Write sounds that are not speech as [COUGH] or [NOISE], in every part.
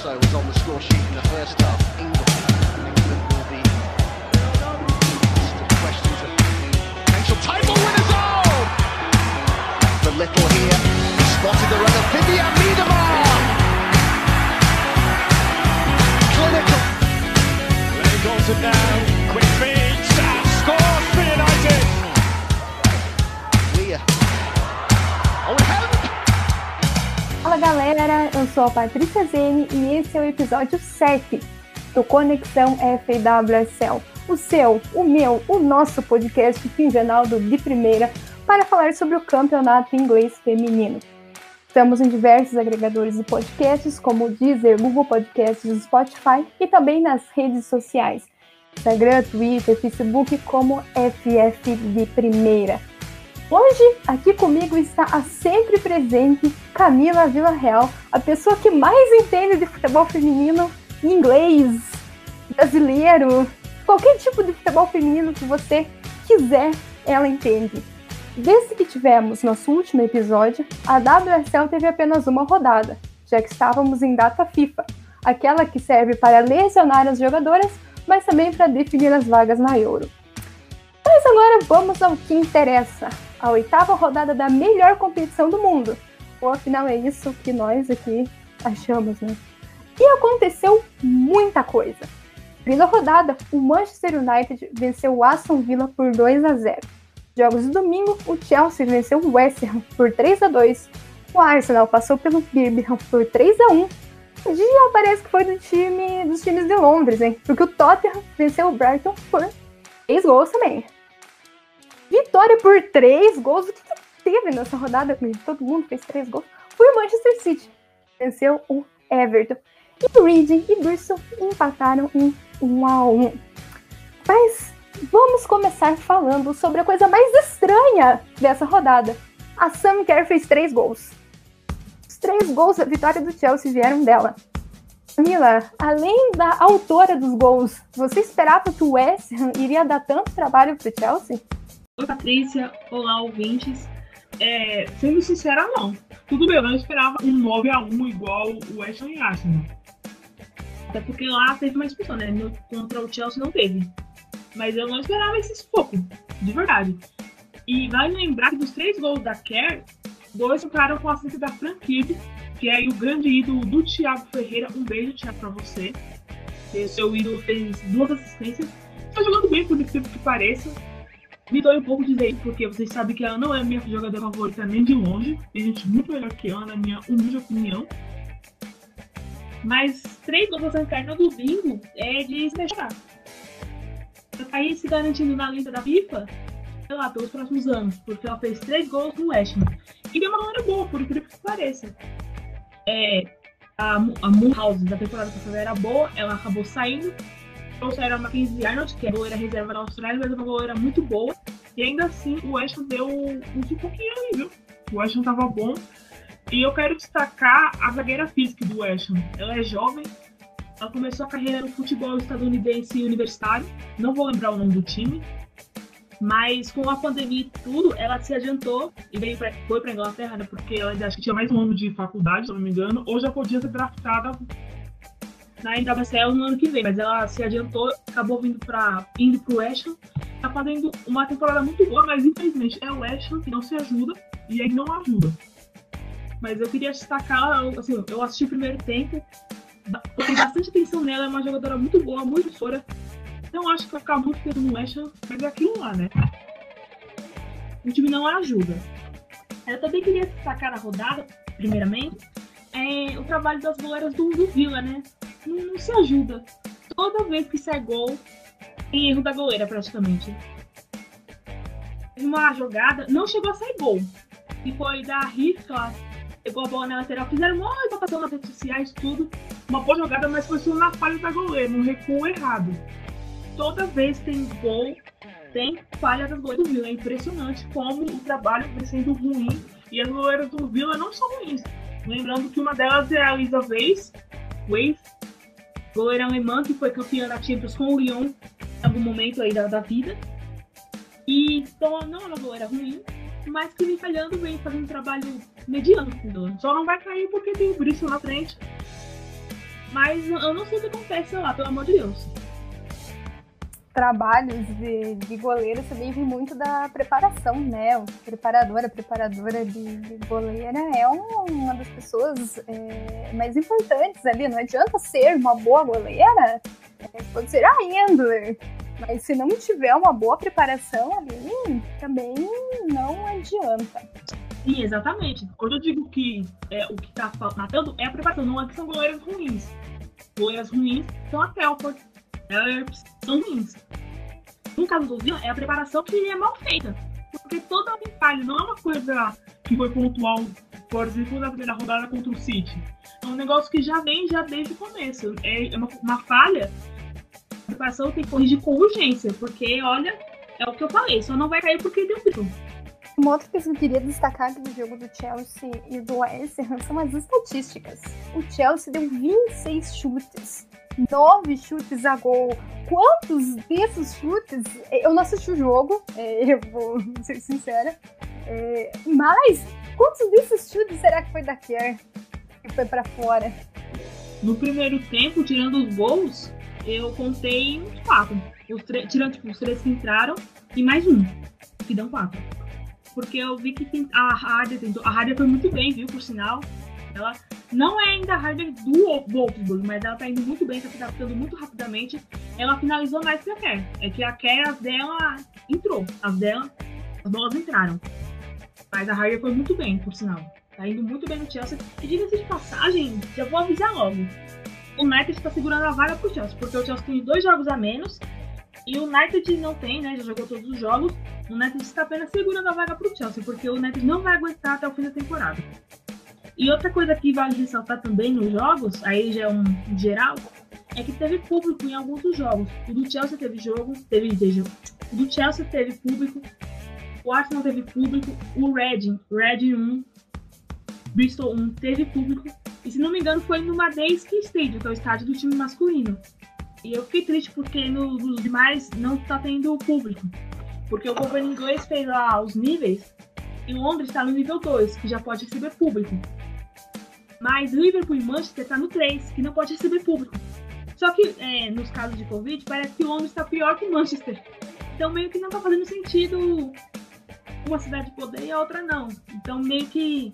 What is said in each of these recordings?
also was on the score sheet in the first half. England, England will be questions of potential title winners. Oh! The little here spotted the run of Vivian Miedemar. Clinical. There goes it now. Fala galera, eu sou a Patrícia Zene e esse é o episódio 7 do Conexão FWSL, o seu, o meu, o nosso podcast quinzenal do De Primeira para falar sobre o campeonato inglês feminino. Estamos em diversos agregadores de podcasts como o Deezer, Google Podcasts Spotify e também nas redes sociais, Instagram, Twitter, Facebook como FF de Primeira. Hoje, aqui comigo está a sempre presente Camila Villarreal, a pessoa que mais entende de futebol feminino inglês, brasileiro, qualquer tipo de futebol feminino que você quiser, ela entende. Desde que tivemos nosso último episódio, a WSL teve apenas uma rodada, já que estávamos em data FIFA, aquela que serve para lesionar as jogadoras, mas também para definir as vagas na Euro. Mas agora vamos ao que interessa, a oitava rodada da melhor competição do mundo. Ou afinal é isso que nós aqui achamos, né? E aconteceu muita coisa. Primeira rodada, o Manchester United venceu o Aston Villa por 2 a 0. Jogos de domingo, o Chelsea venceu o West Ham por 3 a 2. O Arsenal passou pelo Birmingham por 3 a 1. Já parece que foi do time, dos times de Londres, hein? Porque o Tottenham venceu o Brighton por 3 gols também. Vitória por três gols. O que, que teve nessa rodada? Todo mundo fez três gols. Foi o Manchester City. Venceu o Everton. E o Reading e Bristol empataram em 1 a 1. Mas vamos começar falando sobre a coisa mais estranha dessa rodada. A Sam Kerr fez três gols. Os três gols da vitória do Chelsea vieram dela. Camila, além da autora dos gols, você esperava que o West Ham iria dar tanto trabalho pro Chelsea? Oi, Patrícia. Olá, ouvintes. É, sendo sincera, não. Tudo bem, eu não esperava um 9x1 igual o Ham e Arsenal. Até porque lá teve uma expulsão, né? No, contra o Chelsea não teve. Mas eu não esperava esse pouco, de verdade. E vale lembrar que dos três gols da Kerr, dois ficaram com a assistência da Fran Kirby, que é o grande ídolo do Thiago Ferreira. Um beijo, Thiago, pra você. O seu ídolo fez duas assistências. Está jogando bem, por incrível que pareça. Me dói um pouco dizer isso, porque vocês sabem que ela não é a minha jogadora favorita nem de longe. Tem gente muito melhor que ela, na minha humilde opinião. Mas três gols da Sancar no domingo é de. Ela tá aí se garantindo na lista da FIFA, sei lá, pelos próximos anos, porque ela fez três gols no West Ham. E deu uma maneira boa, por incrível que pareça. É, a, a Moonhouse da temporada passada era boa, ela acabou saindo, trouxeram a Mackenzie Arnold, que é goleira reserva da Austrália, mas é uma goleira muito boa. E ainda assim, o West Ham deu um pouquinho ali, viu? O West Ham tava bom. E eu quero destacar a zagueira física do West Ham. Ela é jovem, ela começou a carreira no futebol estadunidense universitário. Não vou lembrar o nome do time. Mas com a pandemia e tudo, ela se adiantou e veio pra, foi para Inglaterra, né? Porque ela acho que tinha mais um ano de faculdade, se não me engano, ou já podia ser draftada na NWSL no ano que vem, mas ela se adiantou, acabou vindo para indo pro West Ham, tá fazendo uma temporada muito boa, mas infelizmente é o West Ham que não se ajuda e aí não ajuda. Mas eu queria destacar, assim, eu assisti o primeiro tempo, prestei bastante atenção nela, é uma jogadora muito boa, muito fora. Não acho que vai ficar muito tempo no West Ham, mas é aquilo lá, né? O time não ajuda. Eu também queria destacar na rodada, primeiramente, é o trabalho das goleiras do, do Vila, né? Não, não, se ajuda. Toda vez que sai gol, tem erro da goleira, praticamente. Uma jogada, não chegou a sair gol. E foi da ela pegou a bola na lateral, fizeram uma votação nas redes sociais, tudo. Uma boa jogada, mas foi só na falha da goleira, um recuo errado. Toda vez tem gol, tem falha das goleiras do Vila. É impressionante como o trabalho vem sendo ruim e as goleiras do Vila não são ruins. Lembrando que uma delas é a Lisa Weiss, Weiss goleira alemã que foi campeã da Champions com o Lyon em algum momento aí da, da vida. E então não é uma goleira ruim, mas que vem falhando, vem fazendo um trabalho mediano. Só não vai cair porque tem o Bristol na frente. Mas eu não sei o que acontece lá, pelo amor de Deus. Trabalhos de, de goleiro também vem muito da preparação, né? O preparador, a preparadora de, de goleira é uma das pessoas é, mais importantes ali. Não adianta ser uma boa goleira, é, pode ser a Endler, mas se não tiver uma boa preparação ali, também não adianta. Sim, exatamente. Quando eu digo que é, o que está matando é a preparação, não é que são goleiras ruins. Goleiras ruins são a Telford, elas são ruins. No caso do Vila, é a preparação que é mal feita. Porque toda a falha não é uma coisa que foi pontual, por exemplo, na primeira rodada contra o City. É um negócio que já vem já desde o começo. É uma, uma falha. A preparação tem que corrigir com urgência, porque olha, é o que eu falei, só não vai cair porque deu um uma outra coisa que eu queria destacar do jogo do Chelsea e do West Ham são as estatísticas. O Chelsea deu 26 chutes, 9 chutes a gol. Quantos desses chutes? Eu não assisti o jogo, é, eu vou [LAUGHS] ser sincera. É, mas quantos desses chutes será que foi da Kerr que foi para fora? No primeiro tempo, tirando os gols, eu contei uns quatro. Os tirando tipo, os três que entraram e mais um, que dão quatro porque eu vi que a. A Harder foi muito bem, viu, por sinal. Ela não é ainda a Harder do Wolfsburg, mas ela tá indo muito bem, tá se adaptando muito rapidamente. Ela finalizou mais que a Kerr. É que a Kerr, as dela entrou. As dela, as bolas entraram. Mas a Harder foi muito bem, por sinal. Tá indo muito bem no Chelsea. E diga-se de passagem, já vou avisar logo. O United está segurando a vaga pro Chelsea, porque o Chelsea tem dois jogos a menos e o United não tem, né? Já jogou todos os jogos. O United está apenas segurando a vaga para o Chelsea, porque o United não vai aguentar até o fim da temporada. E outra coisa que vale ressaltar também nos jogos, aí já é um geral, é que teve público em alguns dos jogos. O do Chelsea teve jogo, teve veja, o do Chelsea teve público, o Arsenal teve público, o Reading, Reading 1, Bristol 1 teve público. E se não me engano foi no Madeisk Stadium, que é o estádio do time masculino. E eu fiquei triste porque nos demais não está tendo público. Porque o governo inglês fez lá os níveis e Londres está no nível 2, que já pode receber público. Mas Liverpool e Manchester está no 3, que não pode receber público. Só que é, nos casos de Covid, parece que Londres está pior que Manchester. Então meio que não está fazendo sentido uma cidade poder e a outra não. Então meio que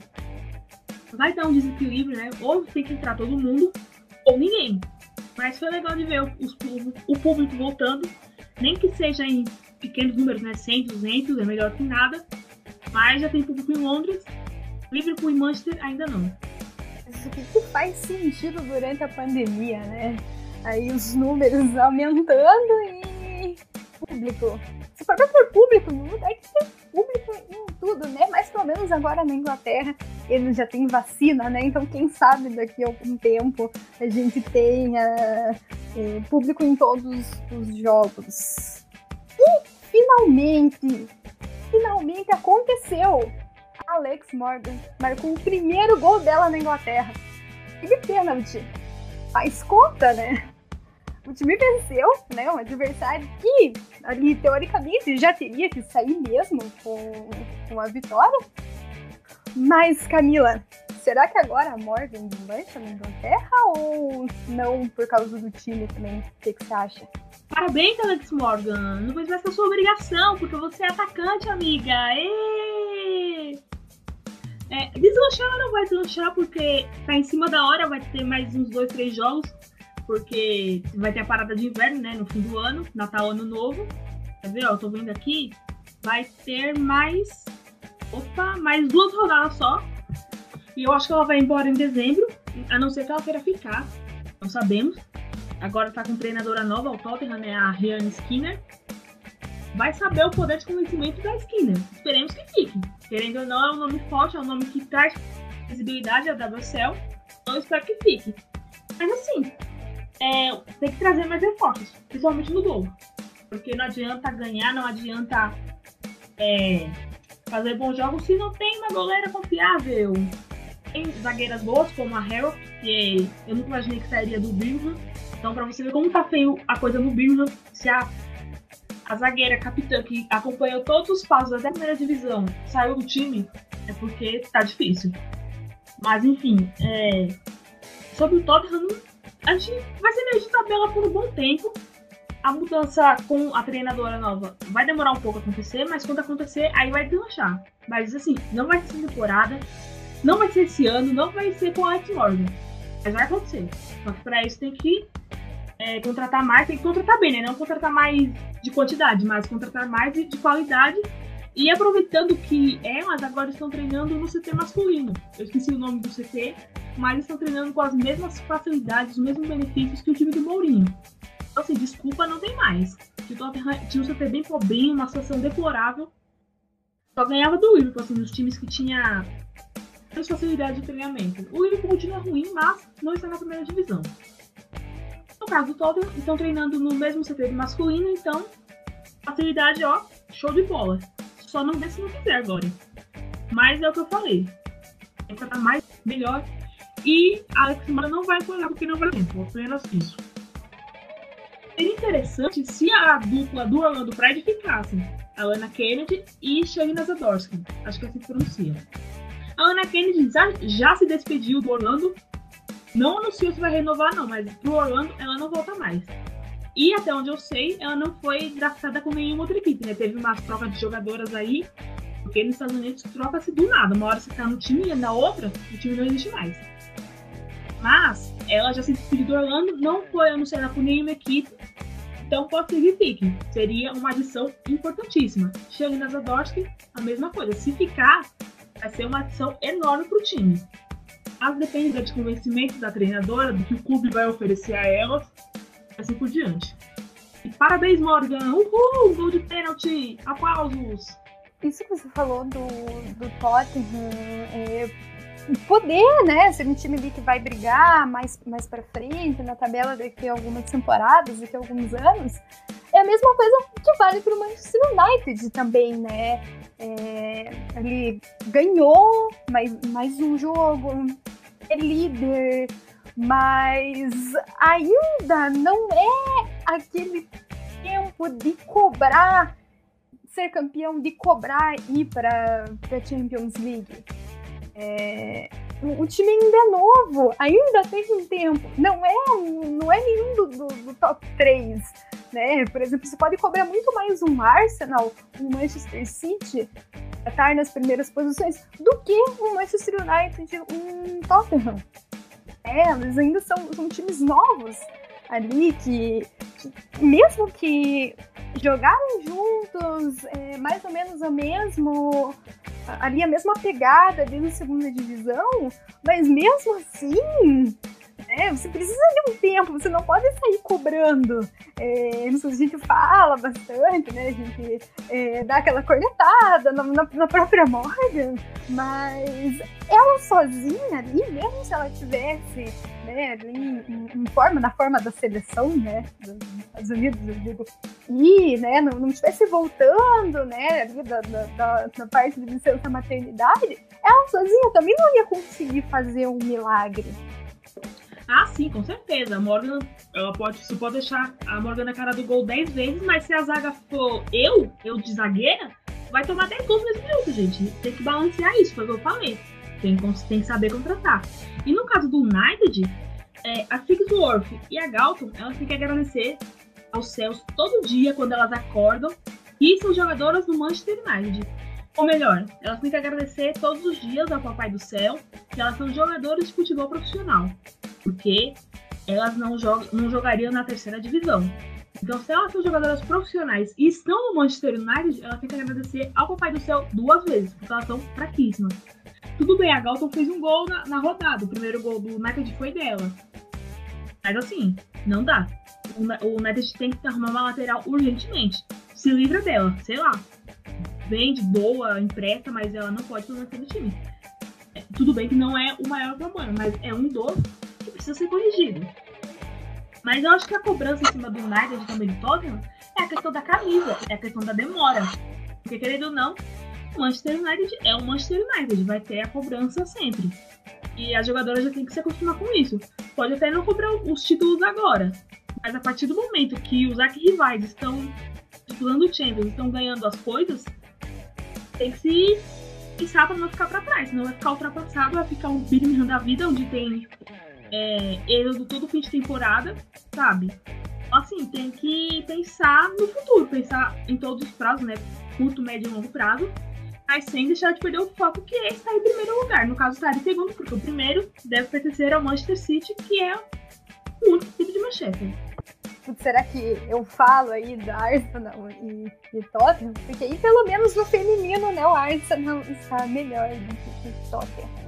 vai dar um desequilíbrio, né? Ou tem que entrar todo mundo, ou ninguém. Mas foi legal de ver os, o público voltando, nem que seja em pequenos números, né? 100, 200, é melhor que nada. Mas já tem público em Londres, Liverpool e Manchester ainda não. Isso que faz sentido durante a pandemia, né? Aí os números aumentando e público. Se for por público, é que tem público em tudo, né? Mas pelo menos agora na Inglaterra eles já têm vacina, né? Então quem sabe daqui a algum tempo a gente tenha é, público em todos os jogos. E finalmente, finalmente aconteceu! Alex Morgan marcou o primeiro gol dela na Inglaterra. E de pênalti. Faz conta, né? O time venceu, né? Um adversário que, ali, teoricamente, já teria que sair mesmo com, com a vitória. Mas, Camila, será que agora a Morgan deslancha na Inglaterra ou não por causa do time também? O que, que você acha? Parabéns, Alex Morgan. Não fez mais que a sua obrigação, porque você é atacante, amiga. Êêêê! É, deslanchar ela não vai deslanchar porque tá em cima da hora, vai ter mais uns dois, três jogos, porque vai ter a parada de inverno, né, no fim do ano, Natal, Ano Novo. Quer ver, ó, eu tô vendo aqui, vai ter mais, opa, mais duas rodadas só. E eu acho que ela vai embora em dezembro, a não ser que ela queira ficar, não sabemos. Agora tá com treinadora nova, o Tottenham, né, a Rian Skinner. Vai saber o poder de convencimento da Skinner. Esperemos que fique. Querendo ou não, é um nome forte, é um nome que traz visibilidade à WSL. Então espero que fique. Mas assim, é, tem que trazer mais reforços, principalmente no gol. Porque não adianta ganhar, não adianta é, fazer bons jogos se não tem uma goleira confiável. Tem zagueiras boas, como a Harold, que eu nunca imaginei que sairia do Birmingham. Então, pra você ver como tá feio a coisa no Birmingham, se a, a zagueira capitã, que acompanhou todos os passos até a primeira divisão, saiu do time, é porque tá difícil. Mas, enfim, é, sobre o Tottenham, a gente vai ser meio de tabela por um bom tempo. A mudança com a treinadora nova vai demorar um pouco a acontecer, mas quando acontecer, aí vai deslanchar. Mas assim, não vai ser temporada, não vai ser esse ano, não vai ser com a Alex Morgan. Mas vai acontecer. Só que pra isso tem que é, contratar mais, tem que contratar bem, né? Não contratar mais de quantidade, mas contratar mais de, de qualidade. E aproveitando que elas agora estão treinando no CT masculino. Eu esqueci o nome do CT, mas estão treinando com as mesmas facilidades, os mesmos benefícios que o time do Mourinho. Então, assim, desculpa, não tem mais. Tinha um CT bem pobrinho, uma situação deplorável. Só ganhava do Liverpool, assim, dos times que tinha menos facilidade de treinamento. O Liverpool continua ruim, mas não está na primeira divisão. No caso do Tottenham, estão treinando no mesmo CT masculino, então facilidade, ó, show de bola. Só não vê se não quiser agora. Mas é o que eu falei. É pra estar mais, melhor. E Alex Mara não vai apoiar porque não vai tempo. Apenas isso. Seria interessante se a dupla do Orlando Pride ficasse. A Lana Kennedy e Shayna Zadorsky. Acho que é assim que pronuncia. A Ana Kennedy já, já se despediu do Orlando. Não anunciou se vai renovar, não, mas pro Orlando ela não volta mais. E até onde eu sei, ela não foi draftada com nenhuma outra equipe, né? Teve umas trocas de jogadoras aí, porque nos Estados Unidos troca-se do nada. Uma hora você tá no time e na outra, o time não existe mais. Mas ela já se despediu do Orlando, não foi anunciada por nenhuma equipe, então pode ser que fique. Seria uma adição importantíssima. Shelly Zadorsky, a mesma coisa. Se ficar, vai ser uma adição enorme para o time. Mas depende de convencimento da treinadora, do que o clube vai oferecer a elas, assim por diante. E parabéns, Morgan! Uhul! Gol de pênalti! Aplausos! Isso que você falou do, do Tottenham, é, poder, né, ser um time ali que vai brigar mais, mais para frente na tabela daqui a algumas temporadas, daqui a alguns anos, é a mesma coisa que vale para o Manchester United também, né? É, ele ganhou mais, mais um jogo, é líder, mas ainda não é aquele tempo de cobrar, ser campeão, de cobrar ir para a Champions League. É, o time ainda é novo, ainda tem um tempo. Não é, não é nenhum do, do, do, top 3. Né? Por exemplo, você pode cobrar muito mais um Arsenal, um Manchester City, estar nas primeiras posições, do que um Manchester United, um Tottenham. É, eles ainda são, são times novos ali que, que mesmo que jogaram juntos, é, mais ou menos o mesmo ali a mesma pegada ali na segunda divisão, mas mesmo assim, é, você precisa de um tempo, você não pode sair cobrando. É, a gente fala bastante, né? A gente é, dá aquela cornetada na, na, na, própria Morgan, mas ela sozinha ali, mesmo se ela tivesse né, ali em, em, forma, na forma da seleção, né, dos Estados Unidos, eu digo, e, né, não, não estivesse voltando, né, ali da, da, da, parte de licença maternidade, ela sozinha também não ia conseguir fazer um milagre. Ah, sim, com certeza. A Morgan, ela pode, você pode deixar a Morgan na cara do gol 10 vezes, mas se a zaga for eu, eu de zagueira, vai tomar 10 gols nesse minuto, gente. Tem que balancear isso, foi o que eu falei. Tem, tem que saber contratar. E no caso do United, é, a Figsworth e a Galton, elas têm que agradecer aos céus todo dia quando elas acordam e são jogadoras do Manchester United. Ou melhor, elas têm que agradecer todos os dias ao Papai do Céu que elas são jogadoras de futebol profissional, porque elas não, jogam, não jogariam na terceira divisão. Então, se elas são jogadoras profissionais e estão no Manchester United, elas têm que agradecer ao Papai do Céu duas vezes, porque elas são fraquíssimas. Tudo bem, a Galton fez um gol na, na rodada. O primeiro gol do United foi dela. Mas assim, não dá. O, o United tem que arrumar uma lateral urgentemente. Se livra dela, sei lá. Vende, doa, empresta, mas ela não pode permanecer no time. É, tudo bem que não é o maior problema, mas é um dos que precisa ser corrigido. Mas eu acho que a cobrança em cima do United também do Tottenham é a questão da camisa, é a questão da demora. Porque, querendo ou não, Manchester United é o Manchester United, vai ter a cobrança sempre. E as jogadoras já têm que se acostumar com isso. Pode até não cobrar os títulos agora, mas a partir do momento que os arquirrivais estão disputando o Champions, estão ganhando as coisas, tem que se pensar para não ficar para trás, senão vai ficar ultrapassado, vai ficar um Birmingham da vida, onde tem é, do todo fim de temporada, sabe? Assim, tem que pensar no futuro, pensar em todos os prazos, né? Curto, médio e longo prazo, mas sem deixar de perder o foco que é estar em primeiro lugar. No caso, estar em segundo, porque o primeiro deve pertencer ao Manchester City, que é o único time de Manchester. Será que eu falo aí da Arsenal e, e Tottenham? Porque aí pelo menos no feminino, né, o Arsenal está melhor do que o Tottenham.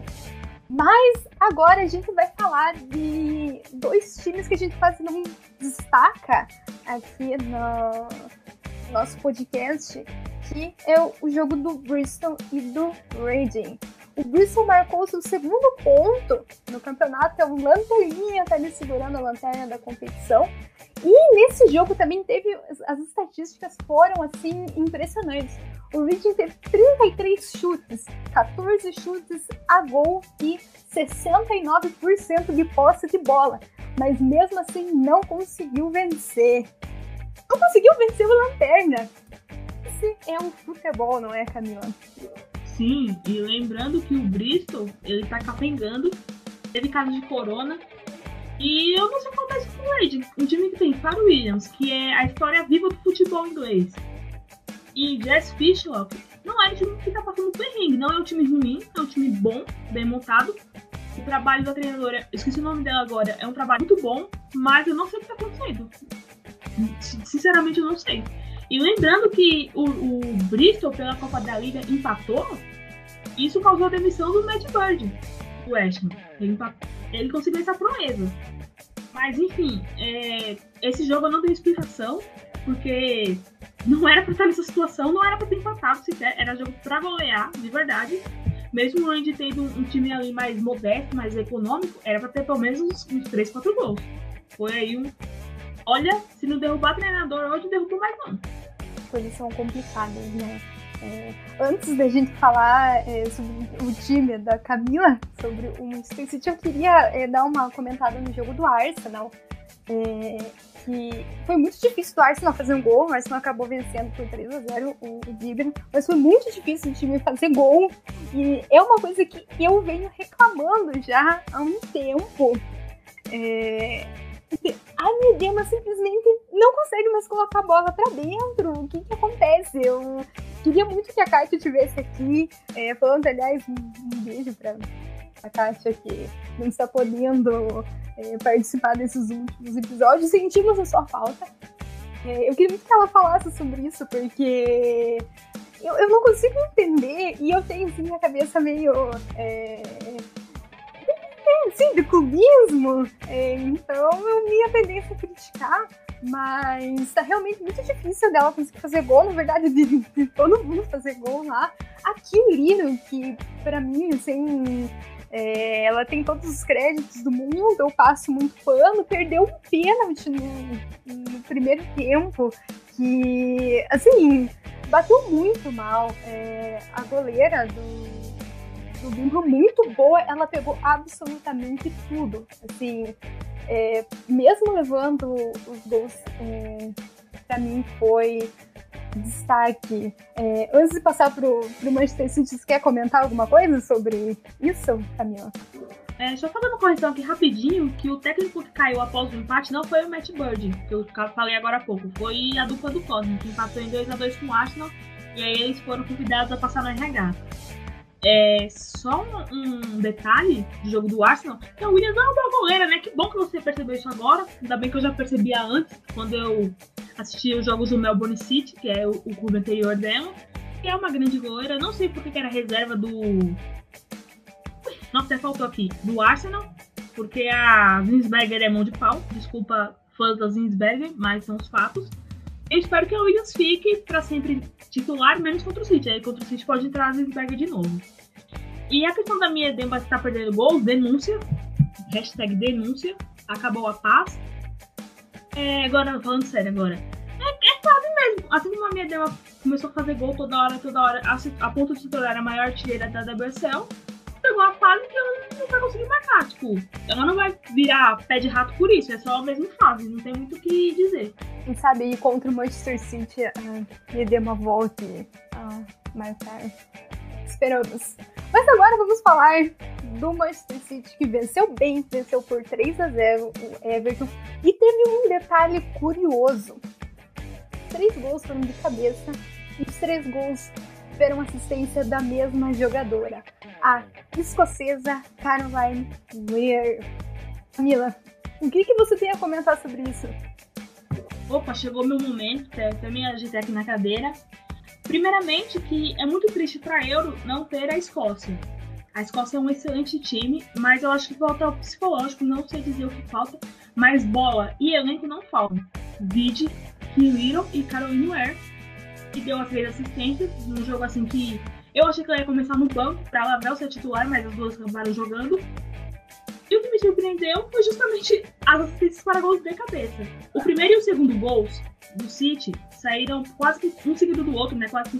Mas agora a gente vai falar de dois times que a gente quase não destaca aqui no nosso podcast, que é o jogo do Bristol e do Reading. O Bristol marcou seu segundo ponto no campeonato, é um lanterninha, tá ali segurando a lanterna da competição. E nesse jogo também teve. As estatísticas foram assim impressionantes. O Reading teve 33 chutes, 14 chutes a gol e 69% de posse de bola. Mas mesmo assim não conseguiu vencer. Não conseguiu vencer o Lanterna. Esse é um futebol, não é, Camila? Sim, e lembrando que o Bristol, ele tá capengando, teve caso de corona, e eu não sei o que acontece com o Wade, um time que tem Faro Williams, que é a história viva do futebol inglês, e Jess Fishlock, não é um time que tá passando perrengue, não é um time ruim, é um time bom, bem montado. O trabalho da treinadora, esqueci o nome dela agora, é um trabalho muito bom, mas eu não sei o que tá acontecendo. Sinceramente, eu não sei. E lembrando que o, o Bristol, pela Copa da Liga, empatou, isso causou a demissão do Matt Bird, do West Ham. Ele empatou ele conseguiu essa proeza. Mas enfim, é, esse jogo eu não tenho explicação, porque não era pra estar nessa situação, não era pra ter empatado sequer, era jogo pra golear, de verdade. Mesmo o Randy tendo um, time ali mais modesto, mais econômico, era pra ter pelo menos uns, uns 3, 4 gols. Foi aí um. Olha, se não derrubar treinador hoje, derrubou mais não. Posição complicada, né? É, antes da gente falar é, sobre o time da Camila, sobre o Manchester City, eu queria é, dar uma comentada no jogo do Arsenal. É, que foi muito difícil do Arsenal fazer um gol, o Arsenal acabou vencendo por 3 a 0 o, o mas foi muito difícil o time fazer gol. E é uma coisa que eu venho reclamando já há um tempo. É, a Medema simplesmente não consegue mais colocar a bola para dentro. O que, que acontece? Eu queria muito que a Kátia estivesse aqui, é, falando, aliás, um, um beijo para a Kátia que não está podendo é, participar desses últimos episódios. Sentimos a sua falta. É, eu queria muito que ela falasse sobre isso, porque eu, eu não consigo entender e eu tenho assim a cabeça meio. É, [LAUGHS] sim, de clubismo. É, então, minha tendência a criticar, mas tá realmente muito difícil dela conseguir fazer gol, na verdade, de, de todo mundo fazer gol lá. Aqui o Lino, que para mim, assim, é, ela tem todos os créditos do mundo, eu passo muito pano, perdeu um pênalti no, no primeiro tempo, que, assim, bateu muito mal. É, a goleira do do Bingo muito boa, ela pegou absolutamente tudo. Assim, é, mesmo levando os gols, é, para mim foi destaque. É, antes de passar pro, pro Manchester City, você quer comentar alguma coisa sobre isso, Camila? É, só fazer uma correção aqui rapidinho, que o técnico que caiu após o empate não foi o Matt Bird, que eu falei agora há pouco, foi a dupla do Cosmo, que empatou em 2 a 2 com o Arsenal, e aí eles foram convidados a passar no RH. É, só um, um, detalhe do jogo do Arsenal, que a Williams é uma boa goleira, né? Que bom que você percebeu isso agora. Ainda bem que eu já percebia antes, quando eu assisti os jogos do Melbourne City, que é o, o clube anterior dela. Que é uma grande goleira. Não sei porque que era reserva do. Nossa, até faltou aqui. Do Arsenal. Porque a Zinsberger é mão de pau. Desculpa, fãs da Zinsberger, mas são os fatos. Eu espero que a Williams fique para sempre titular, menos contra o City. Aí contra o City pode entrar Zinsberger de novo. E a questão da minha Demba estar perdendo gols, denúncia. Hashtag denúncia. Acabou a paz. É, agora, falando sério agora. É, é quase mesmo. Assim como a minha Demba começou a fazer gol toda hora, toda hora, a, a ponto de se tornar a maior artilheira da WSL, chegou a fase que ela não vai conseguir marcar. Tipo, ela não vai virar pé de rato por isso. É só a mesma fase. Não tem muito o que dizer. Quem sabe aí contra o Manchester City uh, dê uma volta a marcar. Esperamos. Mas agora vamos falar do Manchester City, que venceu bem, venceu por 3 a 0 o Everton. E teve um detalhe curioso: três gols foram de cabeça e os três gols tiveram assistência da mesma jogadora, a escocesa Caroline Weir. Camila, o que, que você tem a comentar sobre isso? Opa, chegou meu momento, também agitei aqui na cadeira. Primeiramente, que é muito triste para Euro não ter a Escócia. A Escócia é um excelente time, mas eu acho que falta o psicológico, não sei dizer o que falta, mas bola e elenco não faltam. Vide, Little e Caroline Ware, que deu as três assistências num jogo assim que eu achei que ela ia começar no banco para Lavelle ser titular, mas as duas acabaram jogando. E o que me surpreendeu foi justamente as assistências para gols de cabeça. O primeiro e o segundo gols do City saíram quase que um seguido do outro, né? Quase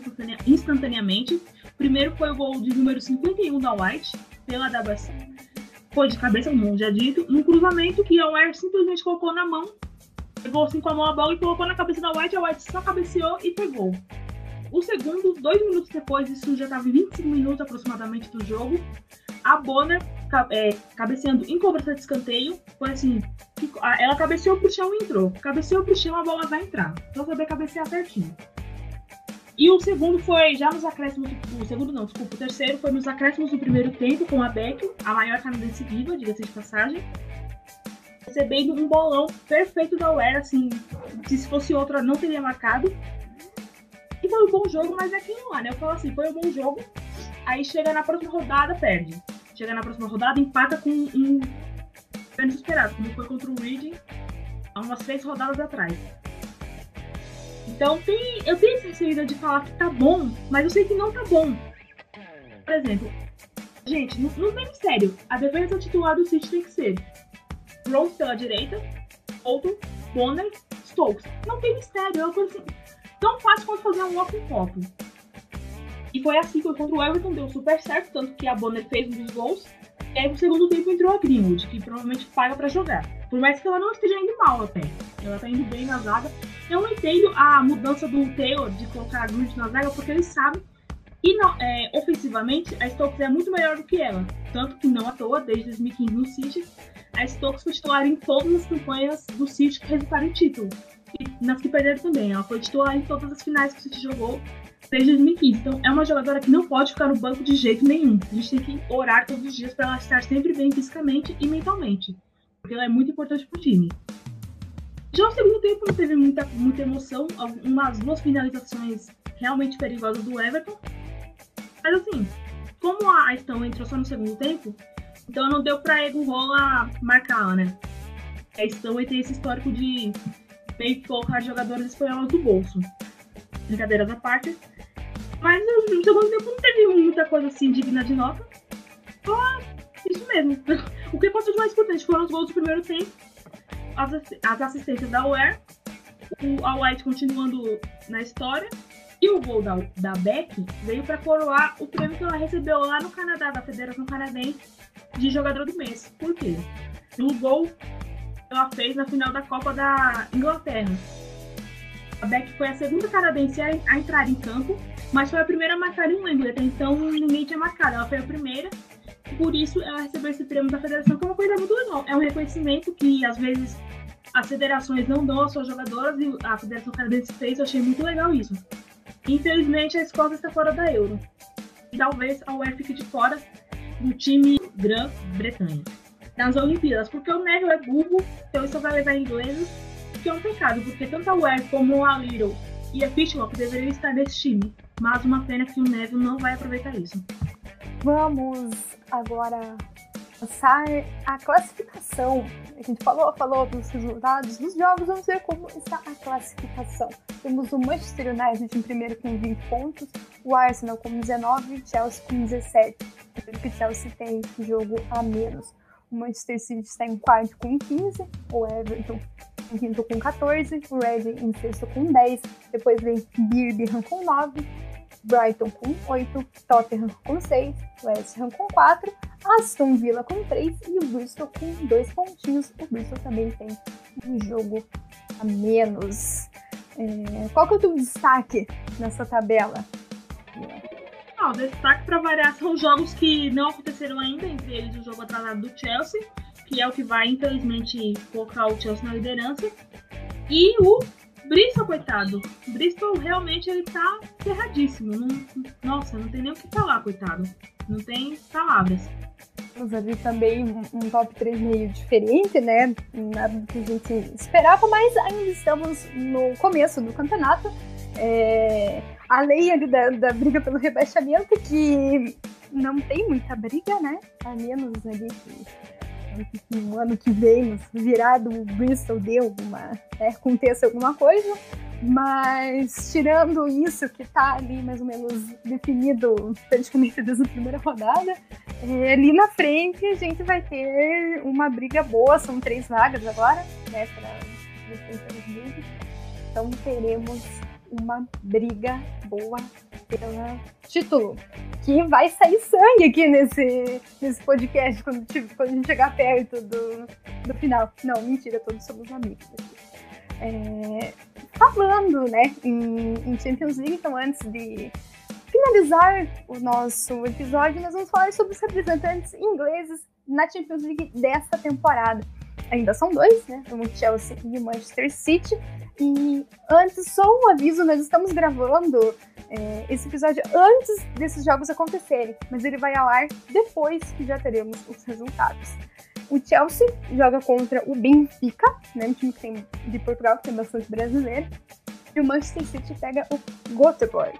instantaneamente. O primeiro foi o gol de número 51 da White, pela WC. Foi de cabeça, como já dito, num cruzamento que a White simplesmente colocou na mão, pegou assim com a mão a bola e colocou na cabeça da White, a White só cabeceou e pegou. O segundo, dois minutos depois, isso já estava em 25 minutos aproximadamente do jogo, a Bonner é, cabeceando em cobrança de escanteio, foi assim, ela cabeceou pro chão e entrou. Cabeceou pro chão, a bola vai entrar. Então saber cabecear certinho. E o segundo foi já nos acréscimos, o segundo não, desculpa, o terceiro foi nos acréscimos do primeiro tempo com a Beck, a maior canadense viva, diga-se de passagem. Recebendo um bolão perfeito da Uera, assim, se fosse outra não teria marcado. E foi um bom jogo, mas é aquilo lá, né? Eu falo assim, foi um bom jogo, aí chega na próxima rodada, perde chega na próxima rodada empata com um grande esperado, como foi contra o Reading há umas seis rodadas atrás. Então tem, eu tenho essa receita de falar que tá bom, mas eu sei que não tá bom. Por exemplo, gente, não, não tem mistério. A defesa titular do City tem que ser Rose pela direita, Bolton, Bonner, Stokes. Não tem mistério, é uma coisa assim, tão fácil quanto fazer um walk em copo. E foi assim que contra o Everton deu super certo, tanto que a Bonner fez um dos gols. E aí no segundo tempo entrou a Greenwood, que provavelmente paga para jogar. Por mais que ela não esteja indo mal até. Ela tá indo bem na zaga. Eu não entendo a mudança do Taylor de colocar a Greenwood na zaga, porque ele sabe não, é, ofensivamente a Stokes é muito melhor do que ela. Tanto que não à toa, desde 2015 no City, a Stokes foi titular em todas as campanhas do City que resultaram em título. E nas que perderam também. Ela foi titular em todas as finais que o City jogou desde 2015. Então, é uma jogadora que não pode ficar no banco de jeito nenhum. A gente tem que orar todos os dias para ela estar sempre bem fisicamente e mentalmente, porque ela é muito importante para o time. Já no segundo tempo não teve muita, muita emoção, umas duas finalizações realmente perigosas do Everton. Mas assim, como a Estão entrou só no segundo tempo, então não deu para Egon Rola marcar, né? A Estão tem esse histórico de meio colocar jogadores espanhóis do bolso. Brincadeiras à parte. Mas no segundo tempo não teve muita coisa assim digna de nota. Só isso mesmo. [LAUGHS] O que aconteceu de mais importante foram os gols do primeiro tempo, as, as assistências da UER, o All White continuando na história. E o gol da, da Beck veio para coroar o prêmio que ela recebeu lá no Canadá, da Federação Canadense de Jogador do Mês. Por quê? No gol ela fez na final da Copa da Inglaterra. A Beck foi a segunda canadense a, entrar em campo, mas foi a primeira a marcar em Wembley. Até então ninguém tinha marcado, ela foi a primeira. Por isso ela recebeu esse prêmio da federação, que é uma coisa muito legal. É um reconhecimento que às vezes as federações não dão às suas jogadoras e a Federação Canadense fez. Eu achei muito legal isso. Infelizmente a Escócia está fora da Euro. E talvez a UEFA fique de fora do time Grã-Bretanha nas Olimpíadas, porque o Neville é burro, então isso vai levar ingleses que é um pecado, porque tanto a Ware como a Little e a Fishlock deveriam estar nesse time. Mas uma pena que o Neville não vai aproveitar isso. Vamos agora passar a classificação. A gente falou, falou dos resultados dos jogos, vamos ver como está a classificação. Temos o Manchester United em primeiro com 20 pontos, o Arsenal com 19 e o Chelsea com 17. Porque o Chelsea tem jogo a menos. O Manchester City está em quarto com 15, o Everton em quinto com 14, o Reading em sexto com 10, depois vem Birmingham com 9, Brighton com 8, Tottenham com 6, West Ham com 4, Aston Villa com 3 e o Bristol com 2 pontinhos. O Bristol também tem um jogo a menos. É, qual que é o teu destaque nessa tabela? Ah, o destaque para variar são jogos que não aconteceram ainda, entre eles o jogo atrasado do Chelsea, que é o que vai, infelizmente, colocar o Chelsea na liderança, e o Bristol, coitado. Bristol realmente ele tá ferradíssimo. Não, nossa, não tem nem o que falar, coitado. Não tem palavras. Temos ali também um top 3 meio diferente, né? Nada do que a gente esperava, mas ainda estamos no começo do campeonato. É, além ali da, da briga pelo rebaixamento, que não tem muita briga, né? A menos ali que no ano que vem, virado o Bristol deu uma, é, aconteça alguma coisa. Mas tirando isso que tá ali mais ou menos definido praticamente [LAUGHS] desde a primeira rodada, é, ali na frente a gente vai ter uma briga boa, são três vagas agora, né, para Então teremos uma briga boa pelo título. Que vai sair sangue aqui nesse, nesse podcast quando, quando a gente chegar perto do, do final. Não, mentira, todos somos amigos aqui. É, falando né, em, em Champions League, então antes de finalizar o nosso episódio, nós vamos falar sobre os representantes ingleses na Champions League desta temporada. Ainda são dois, né? O Chelsea e o Manchester City. E antes, só um aviso: nós estamos gravando é, esse episódio antes desses jogos acontecerem, mas ele vai ao ar depois que já teremos os resultados. O Chelsea joga contra o Benfica, né, um time que tem, de Portugal, que tem bastante brasileiro. E o Manchester City pega o Göteborg.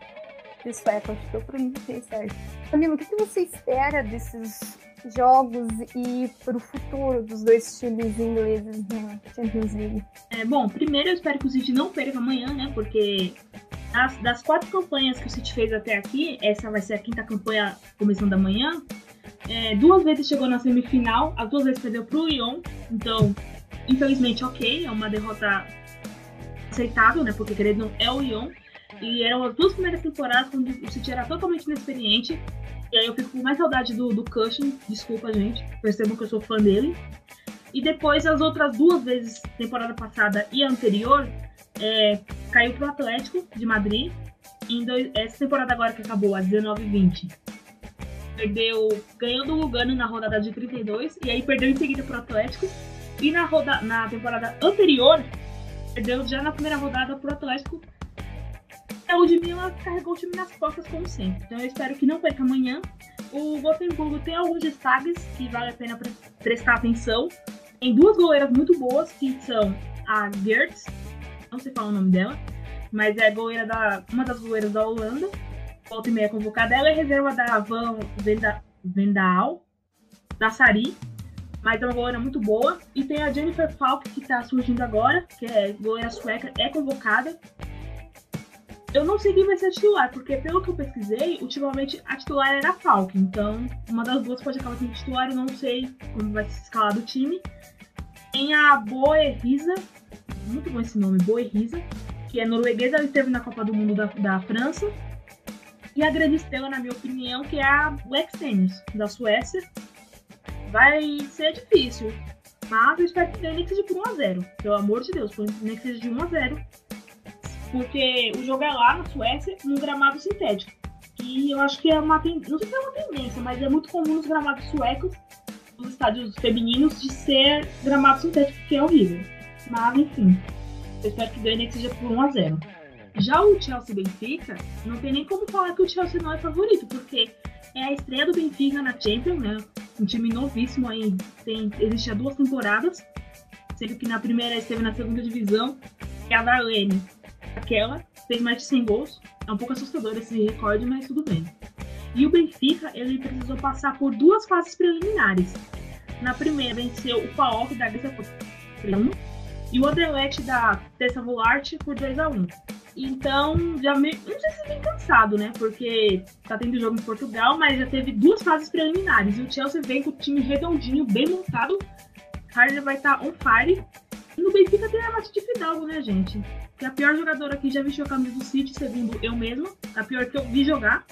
Isso é, que eu pronunciei certo. Camilo, o que você espera desses jogos e para o futuro dos dois times ingleses na Champions League? É, bom, primeiro eu espero que o City não perca amanhã, né? Porque das, das quatro campanhas que o City fez até aqui, essa vai ser a quinta campanha começando amanhã. É, duas vezes chegou na semifinal, as duas vezes perdeu para o Lyon. Então, infelizmente, ok, é uma derrota aceitável, né? Porque querendo não é o Lyon. E eram as duas primeiras temporadas quando o City era totalmente inexperiente. E aí eu fico com mais saudade do, do Cushing, desculpa, gente. Percebam que eu sou fã dele. E depois, as outras duas vezes, temporada passada e anterior, é, caiu pro Atlético de Madrid. Em dois, essa temporada agora que acabou, a 19-20. Perdeu, ganhou do Lugano na rodada de 32, e aí perdeu em seguida pro Atlético. E na, roda, na temporada anterior, perdeu já na primeira rodada pro Atlético a Ludmilla carregou o time nas costas, como sempre. Então eu espero que não perca amanhã. O Gotemburgo tem alguns destaques que vale a pena prestar atenção. Tem duas goleiras muito boas, que são a Gertz, não sei falar o nome dela, mas é goleira da, uma das goleiras da Holanda. Volta e meia convocada. Ela é reserva da Van Venda, Vendaal, da Sari, mas é uma goleira muito boa. E tem a Jennifer Falk, que está surgindo agora, que é goleira sueca, é convocada. Eu não sei quem vai ser titular, porque pelo que eu pesquisei, ultimamente a titular era a Falk. Então, uma das duas pode acabar sendo titular, eu não sei como vai se escalar do time. Tem a Boerisa, muito bom esse nome, Boerisa, que é norueguesa, ela esteve na Copa do Mundo da, da França. E a grande estrela, na minha opinião, que é a Black Tennis, da Suécia. Vai ser difícil, mas eu espero que nem que seja por 1x0. Pelo amor de Deus, nem que seja de 1x0 porque o jogo é lá na Suécia, num gramado sintético. E eu acho que é uma tendência, não sei se é uma tendência, mas é muito comum nos gramados suecos, nos estádios femininos, de ser gramado sintético, que é horrível. Mas enfim, eu espero que ganhe que seja por 1 a 0 Já o Chelsea Benfica, não tem nem como falar que o Chelsea não é favorito, porque é a estreia do Benfica na Champions, né? Um time novíssimo aí, tem, existe há duas temporadas, sendo que na primeira esteve na segunda divisão, que é a Darlene aquela fez mais de 100 gols. É um pouco assustador esse recorde, mas tudo bem. E o Benfica, ele precisou passar por duas fases preliminares. Na primeira, venceu o PAOK da Grécia por 1 e o Anderlecht da Tessa Volarte por 2 a 1 Então, já não sei se vem cansado, né? Porque tá tendo jogo em Portugal, mas já teve duas fases preliminares. E o Chelsea vem com o time redondinho, bem montado. Harder vai estar tá on fire. E no Benfica tem a Matite Fidalgo, né, gente? que a pior jogadora aqui já vestiu a camisa do City, segundo eu mesma. A pior que eu vi jogar.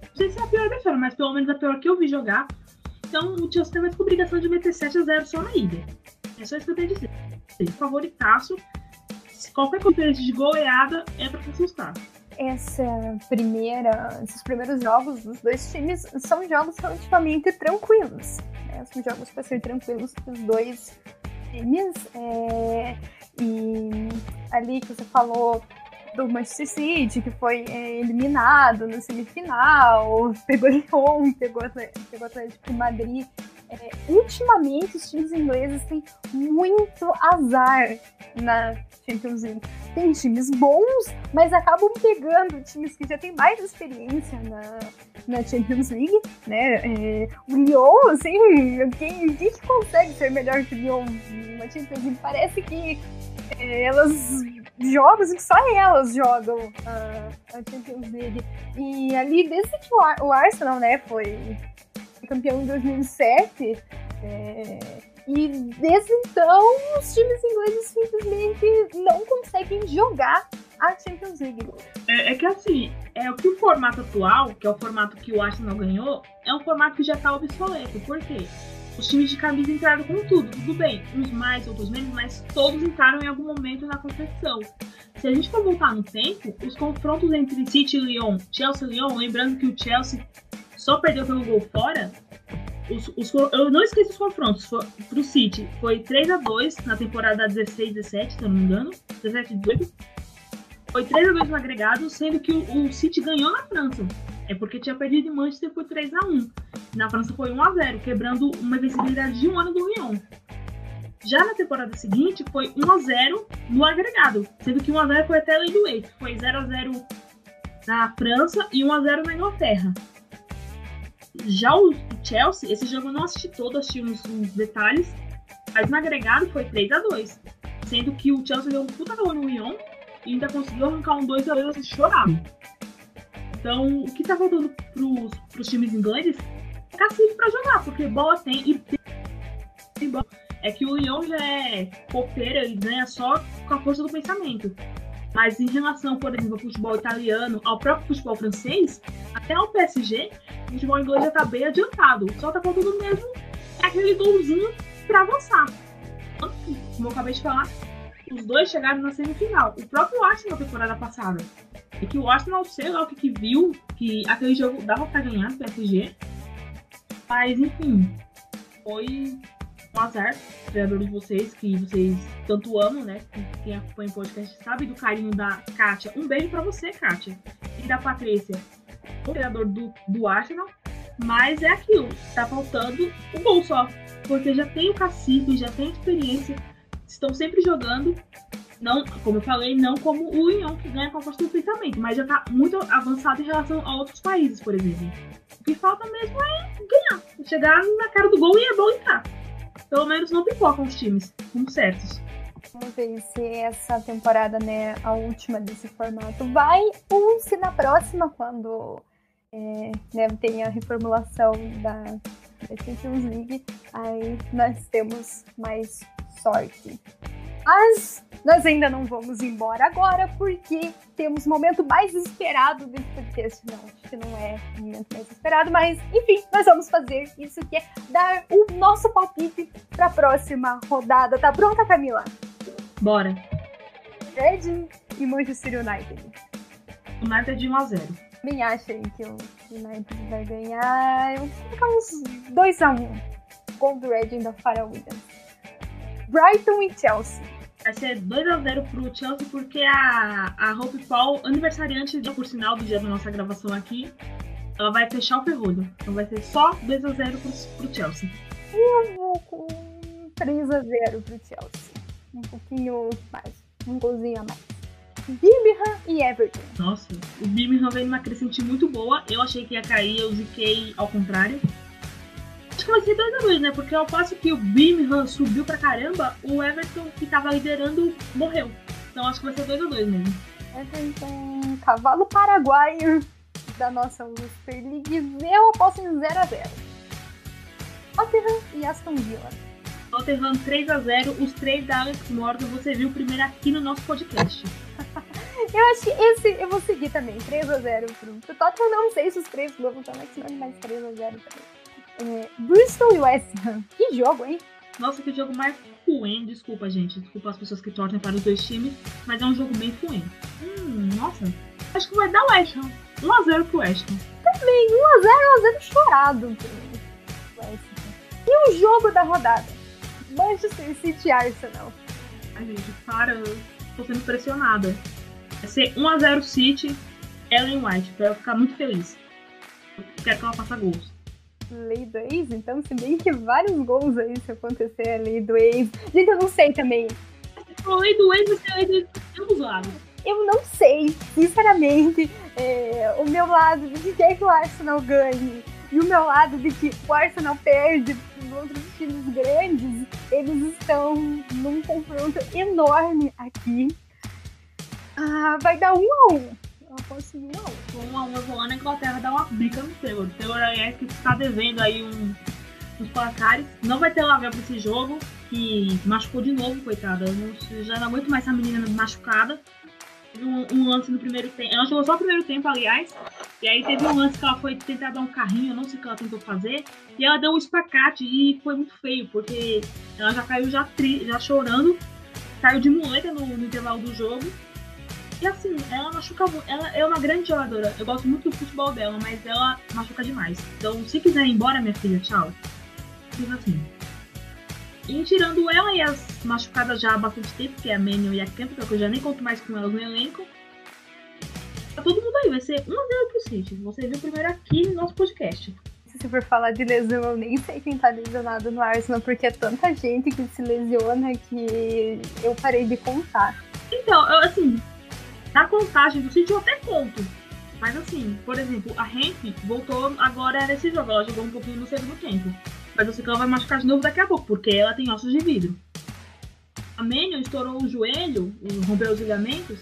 Não sei se é a pior da mas pelo menos a pior que eu vi jogar. Então o Chelsea tem mais obrigação de meter 7 a 0 só na ida. É só isso que eu tenho a dizer. Favoritaço. Qualquer conferência de goleada é pra se assustar. essa primeira, esses primeiros jogos dos dois times são jogos relativamente tranquilos. Né? São jogos para ser tranquilos para os dois times. É, e ali que você falou do Manchester City, que foi é, eliminado na semifinal, pegou Lyon, pegou, pegou Atlético Madrid. É, ultimamente, os times ingleses têm muito azar na Champions League. Tem times bons, mas acabam pegando times que já têm mais experiência na, na Champions League, né? É, o Lyon, assim, quem, quem que consegue ser melhor que o Lyon na Champions League? Parece que é, elas em que só elas jogam a, a Champions League. E ali, desde que o, Ar o Arsenal, né, foi campeão em 2007, é, e desde então os times ingleses simplesmente não conseguem jogar a Champions League. É, é, que assim, é o que o formato atual, que é o formato que o Arsenal ganhou, é um formato que já está obsoleto. Por quê? Os times de camisa entraram com tudo, tudo bem, uns mais, outros menos, mas todos entraram em algum momento na competição. Se a gente for voltar no tempo, os confrontos entre City e Lyon, Chelsea e Lyon, lembrando que o Chelsea só perdeu pelo gol fora, os, os, eu não esqueço os confrontos. Para o City foi 3 a 2 na temporada 16, 17, se eu não me engano. 17, 18. Foi 3 a 2 no agregado, sendo que o, o City ganhou na França. É porque tinha perdido em Manchester por 3 a 1 Na França foi 1 a 0 quebrando uma invencibilidade de um ano do Lyon. Já na temporada seguinte foi 1 a 0 no agregado, sendo que 1 a 0 foi até além do ex. Foi 0 a 0 na França e 1 a 0 na Inglaterra. Já o Chelsea, esse jogo eu não assisti todo, assisti uns, uns detalhes, mas no agregado foi 3 a 2 Sendo que o Chelsea deu um puta gol no Lyon e ainda conseguiu arrancar um 2 a 2 assim, chorar. Então, o que tá faltando pros, pros times ingleses é cacife pra jogar, porque bola tem e tem bola. É que o Lyon já é copeira, ele ganha só com a força do pensamento. Mas em relação, por exemplo, ao futebol italiano, ao próprio futebol francês, até ao PSG, o futebol inglês já tá bem adiantado. Só tá faltando mesmo aquele golzinho para avançar. Como eu acabei de falar, os dois chegaram na semifinal. O próprio Arsenal na temporada passada. É que o Arsenal, sei lá o que, que viu, que aquele jogo dava pra ganhar do PSG. Mas, enfim, foi um azar, treinador de vocês, que vocês tanto amam, né? Quem acompanha o podcast sabe do carinho da Kátia. Um beijo pra você, Kátia. E da Patrícia, o treinador do, do Arsenal. Mas é aquilo, tá faltando o gol só. Porque já tem o cacife, já tem experiência, estão sempre jogando não, como eu falei, não como o Lyon, que ganha a do pensamento, mas já tá muito avançado em relação a outros países, por exemplo. O que falta mesmo é ganhar, chegar na cara do gol e é bom entrar. Pelo menos não pipocam os times, como certos. Vamos ver se essa temporada, né, a última desse formato, vai ou se na próxima, quando é, né, tem a reformulação da, da Champions League, aí nós temos mais sorte. Mas nós ainda não vamos embora agora, porque temos o momento mais esperado desse podcast. Não, acho que não é o momento mais esperado, mas enfim, nós vamos fazer isso que é dar o nosso palpite para a próxima rodada. Tá pronta, Camila? Bora. Red e Manchester United. United de 1 a 0. Bem achem que o United vai ganhar. Eu vou ficar uns 2 a 1 Gol do Red da Farah Williams. Brighton e Chelsea. Vai ser 2x0 pro Chelsea, porque a, a Hope Paul, aniversariante, por sinal, do dia da nossa gravação aqui, ela vai fechar o ferrolho. Então vai ser só 2x0 pro, pro Chelsea. Eu vou com 3x0 pro Chelsea. Um pouquinho mais. Um golzinho a mais. Birmingham e Everton. Nossa, o Birmingham veio numa crescente muito boa. Eu achei que ia cair, eu ziquei ao contrário que vai ser 2x2, né? Porque ao passo que o Birmingham subiu pra caramba, o Everton, que tava liderando, morreu. Então acho que vai ser 2x2 mesmo. Everton, cavalo paraguaio da nossa Super League. Eu aposto em 0x0. Tottenham e Aston Villa. Tottenham 3x0, os três da Alex Morgan, você viu primeiro aqui no nosso podcast. [LAUGHS] eu acho que esse eu vou seguir também, 3x0 pro, pro Tottenham. Não sei se os três vão Morgan, mas 3x0 também. É, Bristol e West Ham. Que jogo, hein? Nossa, que jogo mais ruim. Desculpa, gente. Desculpa as pessoas que torcem para os dois times. Mas é um jogo bem ruim. Hum, nossa. Acho que vai dar West Ham. 1x0 pro West Ham. Também, 1x0, 1x0 chorado. E o jogo da rodada? Manchester City Arsenal. Ai, gente, para, eu tô sendo pressionada. Vai ser 1x0 City, Ellen White, pra eu ficar muito feliz. Eu quero que ela faça gols. Lei do ex, então, se bem que vários gols aí se acontecer a lei do ex. Gente, eu não sei também. A lei do ex a lei do ex. Eu não sei, sinceramente, é, o meu lado de que quer que o Arsenal ganhe e o meu lado de que o Arsenal perde para outros times grandes, eles estão num confronto enorme aqui. Ah, vai dar um a um. Ir um a um. Eu vou lá na Inglaterra dar uma bica no Taylor. O Taylor é que está devendo aí um, uns placares. Não vai ter Lavelle para esse jogo, que machucou de novo, coitada. Eu não, já não aguento mais essa menina machucada um, um, lance no primeiro tempo. Ela jogou só o primeiro tempo, aliás. E aí teve um lance que ela foi tentar dar um carrinho, eu não sei o que ela tentou fazer. E ela deu um espacate e foi muito feio, porque ela já caiu já, tri, já chorando. Caiu de muleta no, no intervalo do jogo. E assim, ela machuca muito. Ela é uma grande jogadora. Eu gosto muito do futebol dela, mas ela machuca demais. Então, se quiser ir embora, minha filha, tchau. Fiz assim. E tirando ela e as machucadas já há bastante tempo, que é a Manuel e a Campbell, que eu já nem conto mais com elas no elenco. Tá todo mundo aí, vai ser 1x0 pro City. Você viu primeiro aqui no nosso podcast. Se for falar de lesão, eu nem sei quem tá lesionado no Arsenal, porque é tanta gente que se lesiona que eu parei de contar. Então, eu, assim, na contagem do City eu até conto. Mas assim, por exemplo, a Henry voltou agora nesse jogo, ela jogou um pouquinho no segundo tempo. Mas eu sei que ela vai machucar de novo daqui a pouco, porque ela tem ossos de vidro. A Manion estourou o joelho, rompeu os ligamentos,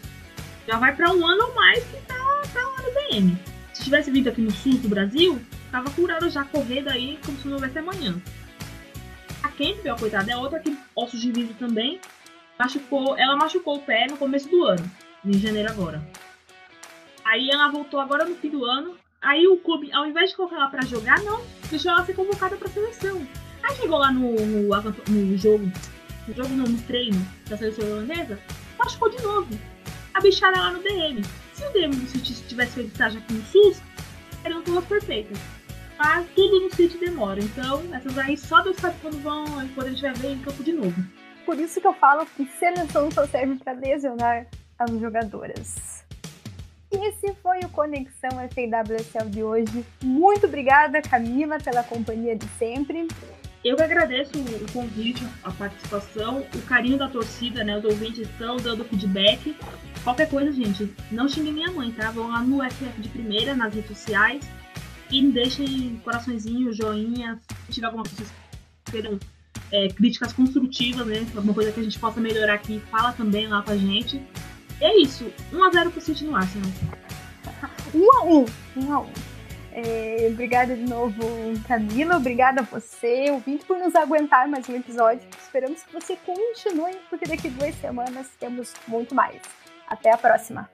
já vai para um ano ou mais que tá, tá lá no DM. Se tivesse vindo aqui no sul do Brasil, tava curada já, correndo aí como se não houvesse amanhã. A Campbell, coitada, é outra que ossos de vidro também. Machucou, ela machucou o pé no começo do ano, em janeiro agora. Aí ela voltou agora no fim do ano, Aí o clube, ao invés de colocar ela pra jogar, não, deixou ela ser convocada pra seleção. Aí chegou lá no, no, no jogo, no jogo não, no treino da seleção holandesa, machucou de novo. A bichada lá no DM. Se o DM do City tivesse feito estágio aqui no SUS, seriam todas perfeitas. Mas tudo no City demora. Então, essas aí só Deus sabe quando vão, quando a gente vai ver em campo de novo. Por isso que eu falo que seleção só serve para lesionar as jogadoras. Esse foi o Conexão FAWSL de hoje. Muito obrigada, Camila, pela companhia de sempre. Eu que agradeço o convite, a participação, o carinho da torcida, né? Os ouvintes estão dando feedback. Qualquer coisa, gente, não xingue minha mãe, tá? Vão lá no FF de primeira, nas redes sociais. E deixem coraçõezinho, joinha. Se tiver alguma coisa que queiram é, críticas construtivas, né? Alguma coisa que a gente possa melhorar aqui, fala também lá com a gente. É isso. 1x0 pro City no Arsenal. [LAUGHS] 1x1. 1x1. É, obrigada de novo, Camila. Obrigada a você, ouvinte, por nos aguentar mais um episódio. Esperamos que você continue, porque daqui duas semanas temos muito mais. Até a próxima.